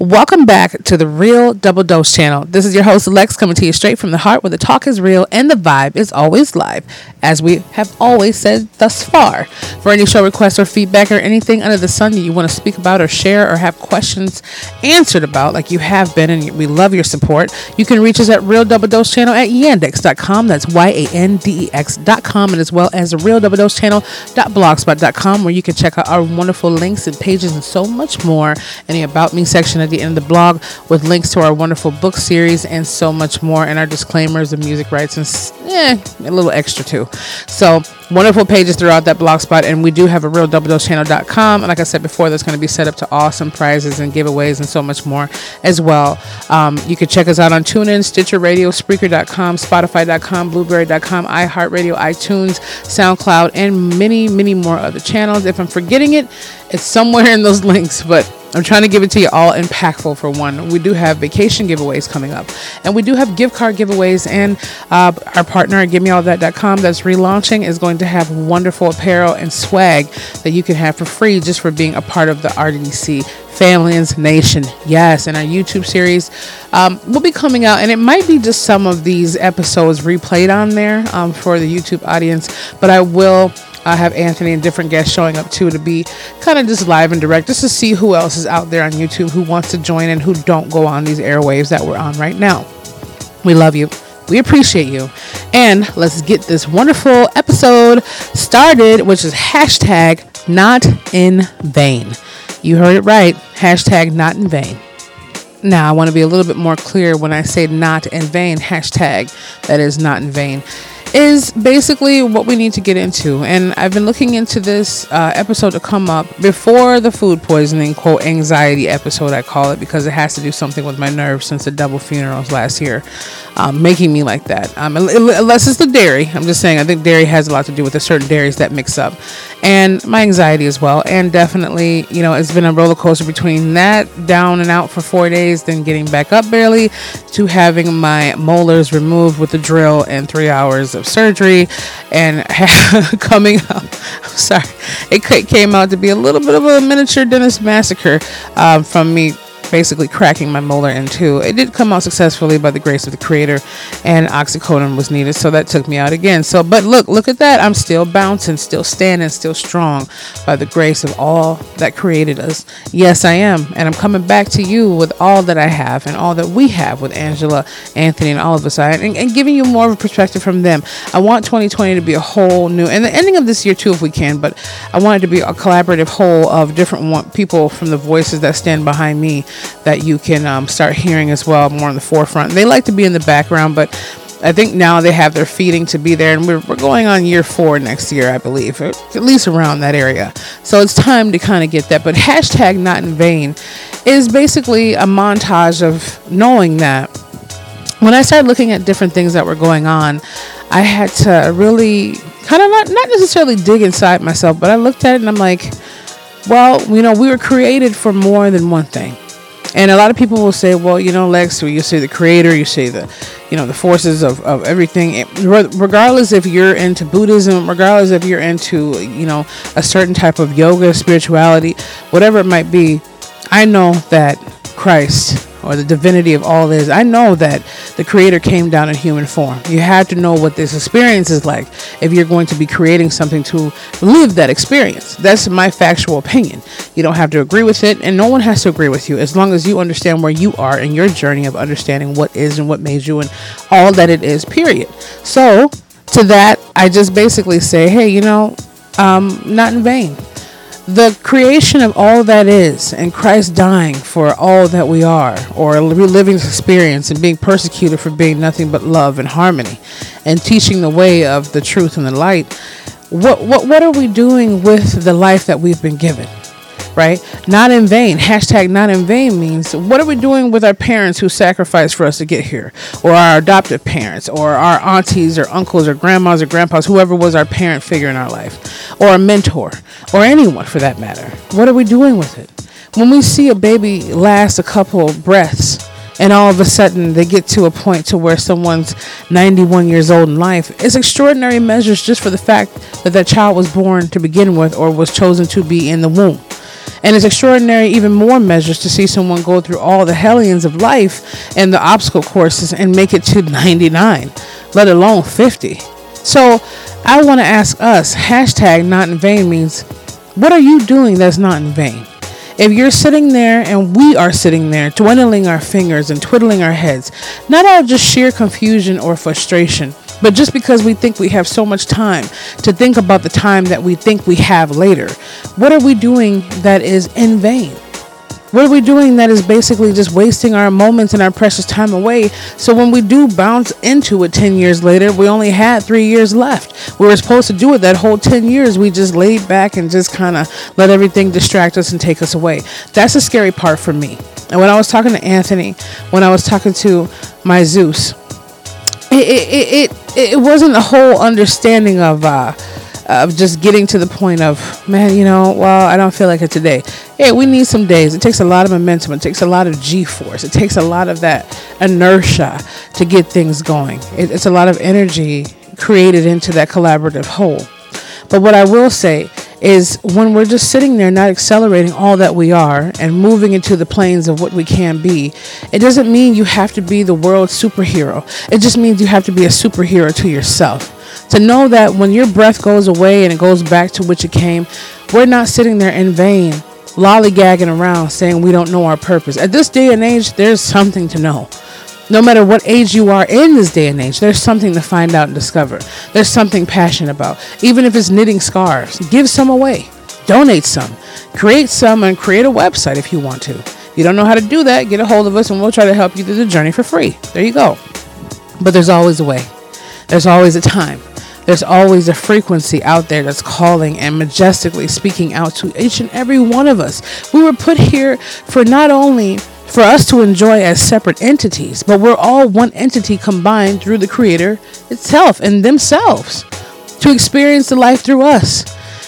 Welcome back to the Real Double Dose channel. This is your host Lex coming to you straight from the heart where the talk is real and the vibe is always live, as we have always said thus far. For any show requests or feedback or anything under the sun that you want to speak about or share or have questions answered about, like you have been, and we love your support, you can reach us at Real Double Dose channel at yandex.com. That's Y A N D E X.com, and as well as the Real Double Dose channel.blogspot.com, where you can check out our wonderful links and pages and so much more in the About Me section at the end of the blog with links to our wonderful book series and so much more, and our disclaimers of music rights and eh, a little extra too. So wonderful pages throughout that blog spot, and we do have a real double dose channel.com. And like I said before, that's going to be set up to awesome prizes and giveaways and so much more as well. Um, you can check us out on TuneIn, Stitcher Radio, Spreaker.com, Spotify.com, Blubrry.com, iHeartRadio, iTunes, SoundCloud, and many, many more other channels. If I'm forgetting it, it's somewhere in those links, but I'm trying to give it to you all impactful for one. We do have vacation giveaways coming up, and we do have gift card giveaways. And uh, our partner at GiveMeAllThat.com that's relaunching is going to have wonderful apparel and swag that you can have for free just for being a part of the RDC Families Nation. Yes, and our YouTube series um, will be coming out, and it might be just some of these episodes replayed on there um, for the YouTube audience, but I will I have Anthony and different guests showing up too to be kind of just live and direct, just to see who else is out there on YouTube who wants to join and who don't go on these airwaves that we're on right now. We love you. We appreciate you. And let's get this wonderful episode started, which is hashtag not in vain. You heard it right. Hashtag not in vain. Now, I want to be a little bit more clear when I say not in vain, hashtag that is not in vain is basically what we need to get into. And I've been looking into this uh, episode to come up before the food poisoning, quote, anxiety episode, I call it, because it has to do something with my nerves since the double funerals last year, um, making me like that. Um, unless it's the dairy. I'm just saying, I think dairy has a lot to do with the certain dairies that mix up. And my anxiety as well. And definitely, you know, it's been a roller coaster between that down and out for four days, then getting back up barely, to having my molars removed with the drill and three hours of surgery and coming up. I'm sorry, it came out to be a little bit of a miniature dentist massacre um, from me basically cracking my molar in two. It did come out successfully by the grace of the creator, and oxycodone was needed, so that took me out again. So, but look, look at that. I'm still bouncing, still standing, still strong by the grace of all that created us. Yes, I am, and I'm coming back to you with all that I have and all that we have with Angela, Anthony, and all of us, and, and giving you more of a perspective from them. I want 2020 to be a whole new, and the ending of this year too, if we can. But I want it to be a collaborative whole of different people from the voices that stand behind me that you can um, start hearing as well more in the forefront. They like to be in the background, but I think now they have their feeding to be there, and we're, we're going on year four next year, I believe, at least around that area. So it's time to kind of get that. But hashtag not in vain is basically a montage of knowing that when I started looking at different things that were going on, I had to really kind of not, not necessarily dig inside myself, but I looked at it and I'm like, well, you know, we were created for more than one thing. And a lot of people will say, well, you know, Lex, you say the creator, you say the, you know, the forces of, of everything. regardless if you're into Buddhism, regardless if you're into, you know, a certain type of yoga, spirituality, whatever it might be, I know that Christ or the divinity of all this. I know that the creator came down in human form. You have to know what this experience is like if you're going to be creating something to live that experience. That's my factual opinion. You don't have to agree with it, and no one has to agree with you as long as you understand where you are in your journey of understanding what is and what made you and all that it is, period. So, to that, I just basically say, hey, you know, um, not in vain the creation of all that is and Christ dying for all that we are, or reliving experience and being persecuted for being nothing but love and harmony, and teaching the way of the truth and the light, what, what, what are we doing with the life that we've been given? Right? Not in vain. Hashtag not in vain means what are we doing with our parents who sacrificed for us to get here, or our adoptive parents, or our aunties, or uncles, or grandmas, or grandpas, whoever was our parent figure in our life, or a mentor, or anyone for that matter? What are we doing with it? When we see a baby last a couple of breaths, and all of a sudden they get to a point to where someone's 91 years old in life it's extraordinary measures just for the fact that that child was born to begin with or was chosen to be in the womb And it's extraordinary, even more measures, to see someone go through all the hellions of life and the obstacle courses and make it to 99, let alone 50. So I want to ask us hashtag not in vain means what are you doing that's not in vain? If you're sitting there and we are sitting there, dwindling our fingers and twiddling our heads, not out of just sheer confusion or frustration, but just because we think we have so much time to think about the time that we think we have later, what are we doing that is in vain? What are we doing that is basically just wasting our moments and our precious time away? So when we do bounce into it 10 years later, we only had three years left. We were supposed to do it that whole 10 years. We just laid back and just kind of let everything distract us and take us away. That's the scary part for me. And when I was talking to Anthony, when I was talking to my Zeus, it, it, it, it, wasn't a whole understanding of, uh, of just getting to the point of, man, you know, well, I don't feel like it today. Hey, we need some days. It takes a lot of momentum. It takes a lot of G force. It takes a lot of that inertia to get things going. It, it's a lot of energy created into that collaborative whole. But what I will say is when we're just sitting there not accelerating all that we are and moving into the planes of what we can be, it doesn't mean you have to be the world's superhero. It just means you have to be a superhero to yourself to know that when your breath goes away and it goes back to which it came, we're not sitting there in vain, lollygagging around saying we don't know our purpose. At this day and age, there's something to know. No matter what age you are in this day and age, there's something to find out and discover. There's something passionate about. Even if it's knitting scarves, give some away. Donate some. Create some and create a website if you want to. If you don't know how to do that, get a hold of us and we'll try to help you through the journey for free. There you go. But there's always a way. There's always a time. There's always a frequency out there that's calling and majestically speaking out to each and every one of us. We were put here for not only for us to enjoy as separate entities, but we're all one entity combined through the Creator itself and themselves to experience the life through us.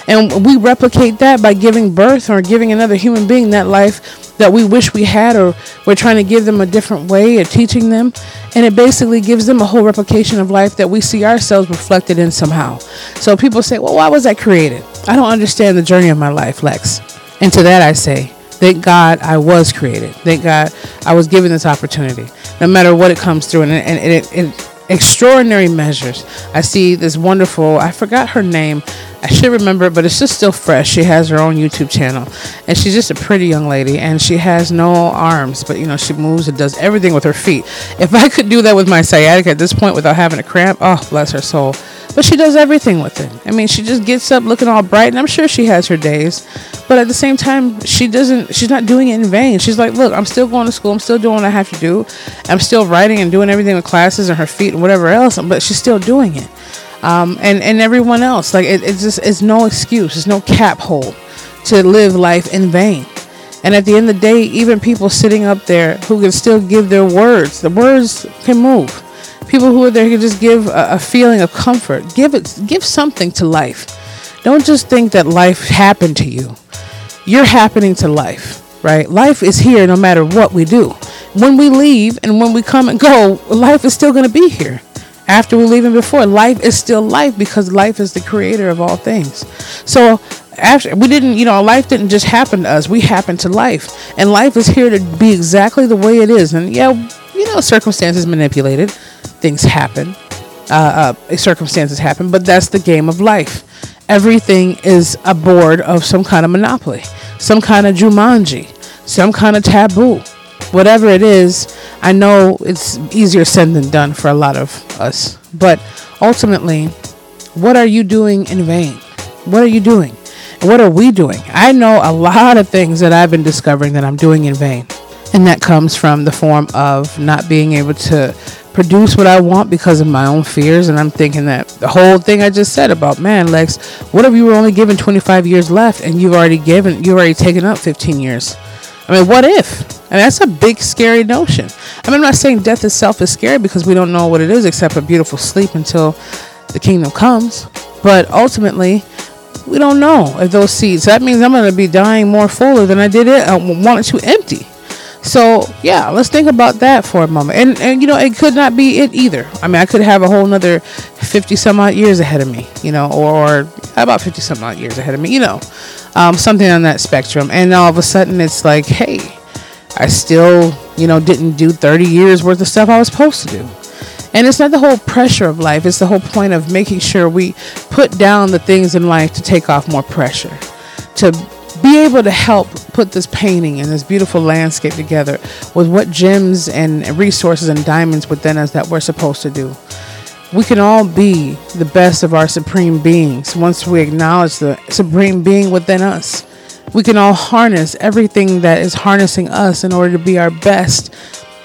And we replicate that by giving birth or giving another human being that life that we wish we had, or we're trying to give them a different way of teaching them. And it basically gives them a whole replication of life that we see ourselves reflected in somehow. So people say, well, why was I created? I don't understand the journey of my life, Lex. And to that I say, thank God I was created. Thank God I was given this opportunity, no matter what it comes through. And, and, and it, extraordinary measures. I see this wonderful, I forgot her name. I should remember, but it's just still fresh. She has her own YouTube channel, and she's just a pretty young lady, and she has no arms, but you know she moves and does everything with her feet. If I could do that with my sciatica at this point without having a cramp, oh bless her soul. But she does everything with it. I mean, she just gets up looking all bright, and I'm sure she has her days. But at the same time, she doesn't. She's not doing it in vain. She's like, look, I'm still going to school. I'm still doing what I have to do. I'm still writing and doing everything with classes and her feet and whatever else. But she's still doing it. Um, and and everyone else, like it, it's just it's no excuse. It's no cap hole to live life in vain. And at the end of the day, even people sitting up there who can still give their words, the words can move people who are there can just give a, a feeling of comfort. Give it, give something to life. Don't just think that life happened to you. You're happening to life, right? Life is here no matter what we do. When we leave and when we come and go, life is still going to be here. After we leave and before, life is still life because life is the creator of all things. So after we didn't, you know, life didn't just happen to us. We happened to life, and life is here to be exactly the way it is. And yeah, you know, circumstances manipulated things happen, uh, uh, circumstances happen, but that's the game of life. Everything is a board of some kind of monopoly, some kind of Jumanji, some kind of taboo. Whatever it is, I know it's easier said than done for a lot of us. But ultimately, what are you doing in vain? What are you doing? What are we doing? I know a lot of things that I've been discovering that I'm doing in vain. And that comes from the form of not being able to produce what I want because of my own fears. And I'm thinking that the whole thing I just said about, man, Lex, what if you were only given 25 years left and you've already given, you've already taken up 15 years? I mean, what if? I mean, that's a big, scary notion. I mean, I'm not saying death itself is scary because we don't know what it is except a beautiful sleep until the kingdom comes. But ultimately, we don't know if those seeds. That means I'm going to be dying more fuller than I did it. Uh, I wanted to empty. So yeah, let's think about that for a moment. And and you know, it could not be it either. I mean, I could have a whole another fifty some odd years ahead of me, you know, or, or about fifty some odd years ahead of me, you know, um, something on that spectrum. And all of a sudden, it's like, hey, I still, you know, didn't do thirty years worth of stuff I was supposed to do. And it's not the whole pressure of life, it's the whole point of making sure we put down the things in life to take off more pressure, to be able to help put this painting and this beautiful landscape together with what gems and resources and diamonds within us that we're supposed to do. We can all be the best of our supreme beings once we acknowledge the supreme being within us. We can all harness everything that is harnessing us in order to be our best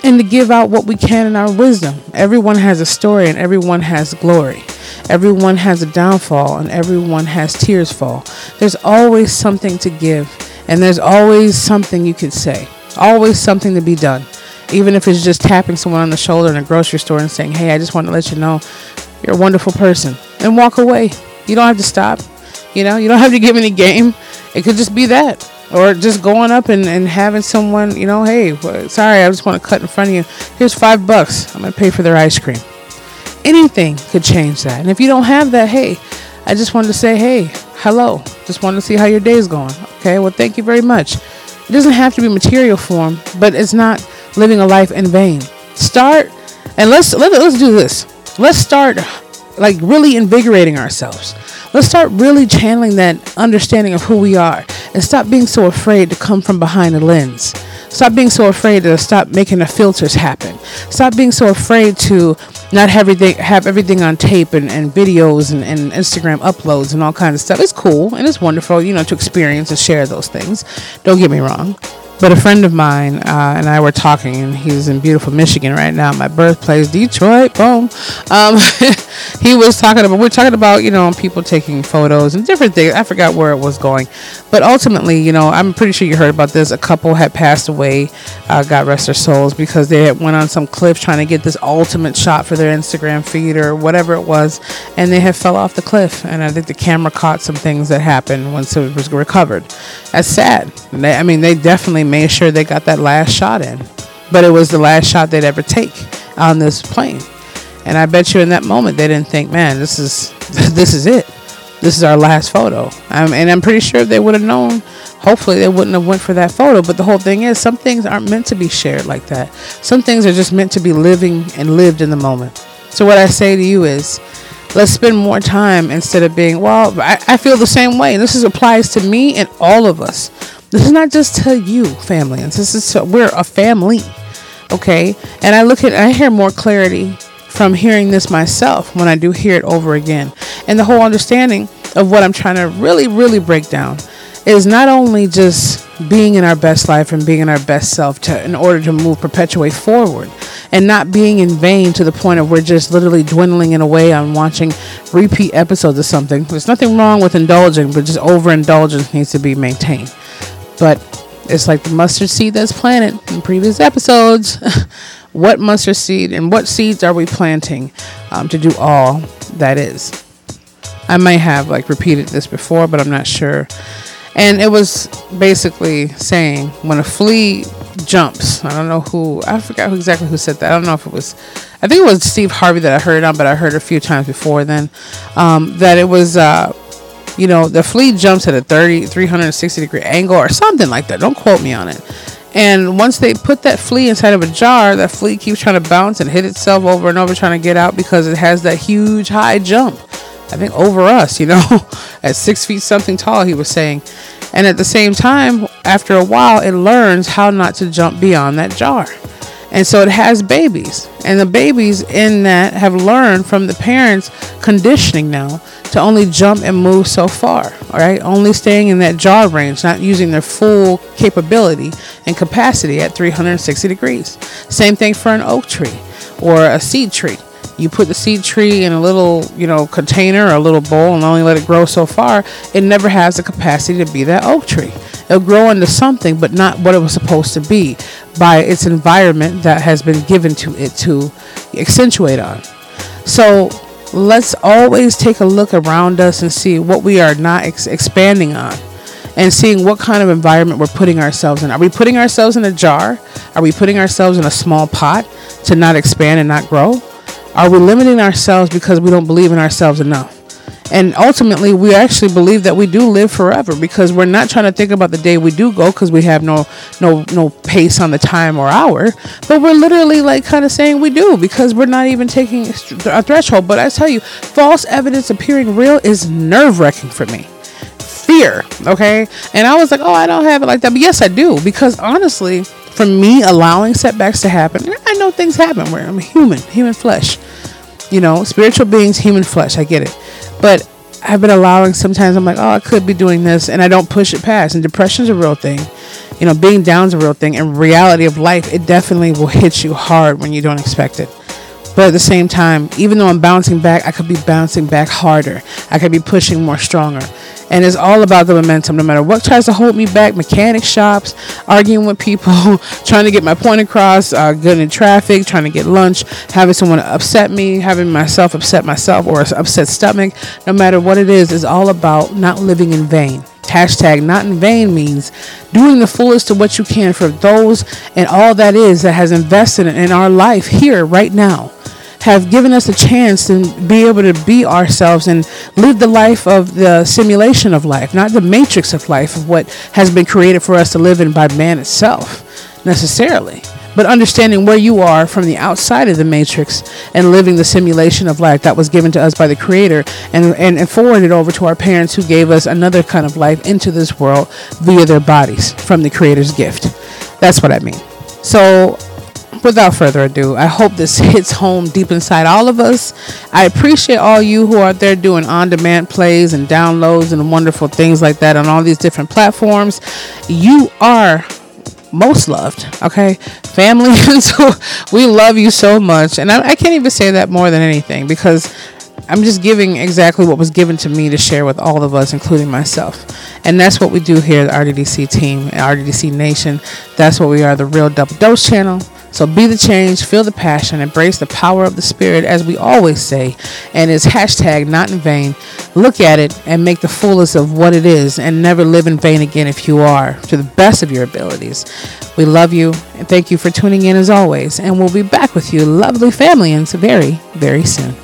and to give out what we can in our wisdom. Everyone has a story and everyone has glory. Everyone has a downfall and everyone has tears fall. There's always something to give and there's always something you could say. Always something to be done. Even if it's just tapping someone on the shoulder in a grocery store and saying, Hey, I just want to let you know you're a wonderful person. And walk away. You don't have to stop. You know, you don't have to give any game. It could just be that or just going up and, and having someone, you know, hey, sorry, I just want to cut in front of you. Here's five bucks. I'm going to pay for their ice cream. Anything could change that. And if you don't have that, hey, I just wanted to say, hey, hello. Just wanted to see how your day is going. Okay, well, thank you very much. It doesn't have to be material form, but it's not living a life in vain. Start, and let's let, let's do this. Let's start like really invigorating ourselves. Let's start really channeling that understanding of who we are and stop being so afraid to come from behind the lens. Stop being so afraid to stop making the filters happen. Stop being so afraid to not have everything have everything on tape and, and videos and, and Instagram uploads and all kinds of stuff. It's cool and it's wonderful, you know, to experience and share those things. Don't get me wrong. But a friend of mine uh, and I were talking, and he's in beautiful Michigan right now, my birthplace, Detroit. Boom. Um, he was talking about we are talking about you know people taking photos and different things. I forgot where it was going, but ultimately, you know, I'm pretty sure you heard about this. A couple had passed away, uh, God rest their souls, because they had went on some cliff trying to get this ultimate shot for their Instagram feed or whatever it was, and they had fell off the cliff. And I think the camera caught some things that happened once it was recovered. That's sad. They, I mean, they definitely made sure they got that last shot in. But it was the last shot they'd ever take on this plane. And I bet you in that moment they didn't think, man, this is this is it. This is our last photo. And I'm pretty sure they would have known, hopefully they wouldn't have went for that photo. But the whole thing is, some things aren't meant to be shared like that. Some things are just meant to be living and lived in the moment. So what I say to you is, let's spend more time instead of being, well, I, I feel the same way. and This is, applies to me and all of us. This is not just to you, family. This is to, we're a family, okay? And I look at, I hear more clarity from hearing this myself when I do hear it over again. And the whole understanding of what I'm trying to really, really break down is not only just being in our best life and being in our best self to, in order to move perpetuate forward and not being in vain to the point of we're just literally dwindling in a way on watching repeat episodes of something. There's nothing wrong with indulging, but just overindulgence needs to be maintained. But it's like the mustard seed that's planted in previous episodes. what mustard seed and what seeds are we planting um, to do all that is? I may have like repeated this before, but I'm not sure. And it was basically saying when a flea jumps, I don't know who, I forgot exactly who said that. I don't know if it was, I think it was Steve Harvey that I heard on, but I heard a few times before then, um, that it was, uh, you know, the flea jumps at a 30, 360 degree angle or something like that. Don't quote me on it. And once they put that flea inside of a jar, that flea keeps trying to bounce and hit itself over and over trying to get out because it has that huge high jump. I think over us, you know, at six feet something tall, he was saying. And at the same time, after a while, it learns how not to jump beyond that jar. And so it has babies. And the babies in that have learned from the parents' conditioning now to only jump and move so far, all right? Only staying in that jaw range, not using their full capability and capacity at 360 degrees. Same thing for an oak tree or a seed tree. You put the seed tree in a little, you know, container or a little bowl and only let it grow so far, it never has the capacity to be that oak tree. It'll grow into something, but not what it was supposed to be by its environment that has been given to it to accentuate on. So let's always take a look around us and see what we are not ex- expanding on and seeing what kind of environment we're putting ourselves in. Are we putting ourselves in a jar? Are we putting ourselves in a small pot to not expand and not grow? Are we limiting ourselves because we don't believe in ourselves enough? And ultimately, we actually believe that we do live forever because we're not trying to think about the day we do go because we have no no no pace on the time or hour. But we're literally like kind of saying we do because we're not even taking a threshold. But I tell you, false evidence appearing real is nerve wracking for me fear. Okay. And I was like, oh, I don't have it like that. But yes, I do. Because honestly, for me, allowing setbacks to happen, I know things happen where I'm human, human flesh. You know, spiritual beings, human flesh. I get it. But I've been allowing sometimes I'm like, oh, I could be doing this. And I don't push it past. And depression's a real thing. You know, being down's a real thing. And reality of life, it definitely will hit you hard when you don't expect it. But at the same time, even though I'm bouncing back, I could be bouncing back harder. I could be pushing more stronger. And it's all about the momentum. No matter what tries to hold me back, mechanic shops, arguing with people, trying to get my point across, uh, getting in traffic, trying to get lunch, having someone upset me, having myself upset myself or upset stomach. No matter what it is, it's all about not living in vain. Hashtag not in vain means doing the fullest of what you can for those and all that is that has invested in our life here right now have given us a chance to be able to be ourselves and live the life of the simulation of life, not the matrix of life of what has been created for us to live in by man itself necessarily. But understanding where you are from the outside of the matrix and living the simulation of life that was given to us by the Creator and, and, and forwarded over to our parents who gave us another kind of life into this world via their bodies from the Creator's gift. That's what I mean. So without further ado, I hope this hits home deep inside all of us. I appreciate all you who are there doing on demand plays and downloads and wonderful things like that on all these different platforms. You are most loved, okay? Family, so we love you so much. And I, I can't even say that more than anything because I'm just giving exactly what was given to me to share with all of us, including myself. And that's what we do here at RDDC team, RDDC Nation. That's what we are, the real double dose channel. So be the change, feel the passion, embrace the power of the spirit, as we always say. And it's hashtag not in vain. Look at it and make the fullest of what it is and never live in vain again if you are, to the best of your abilities. We love you and thank you for tuning in as always. And we'll be back with you, lovely family, and very, very soon.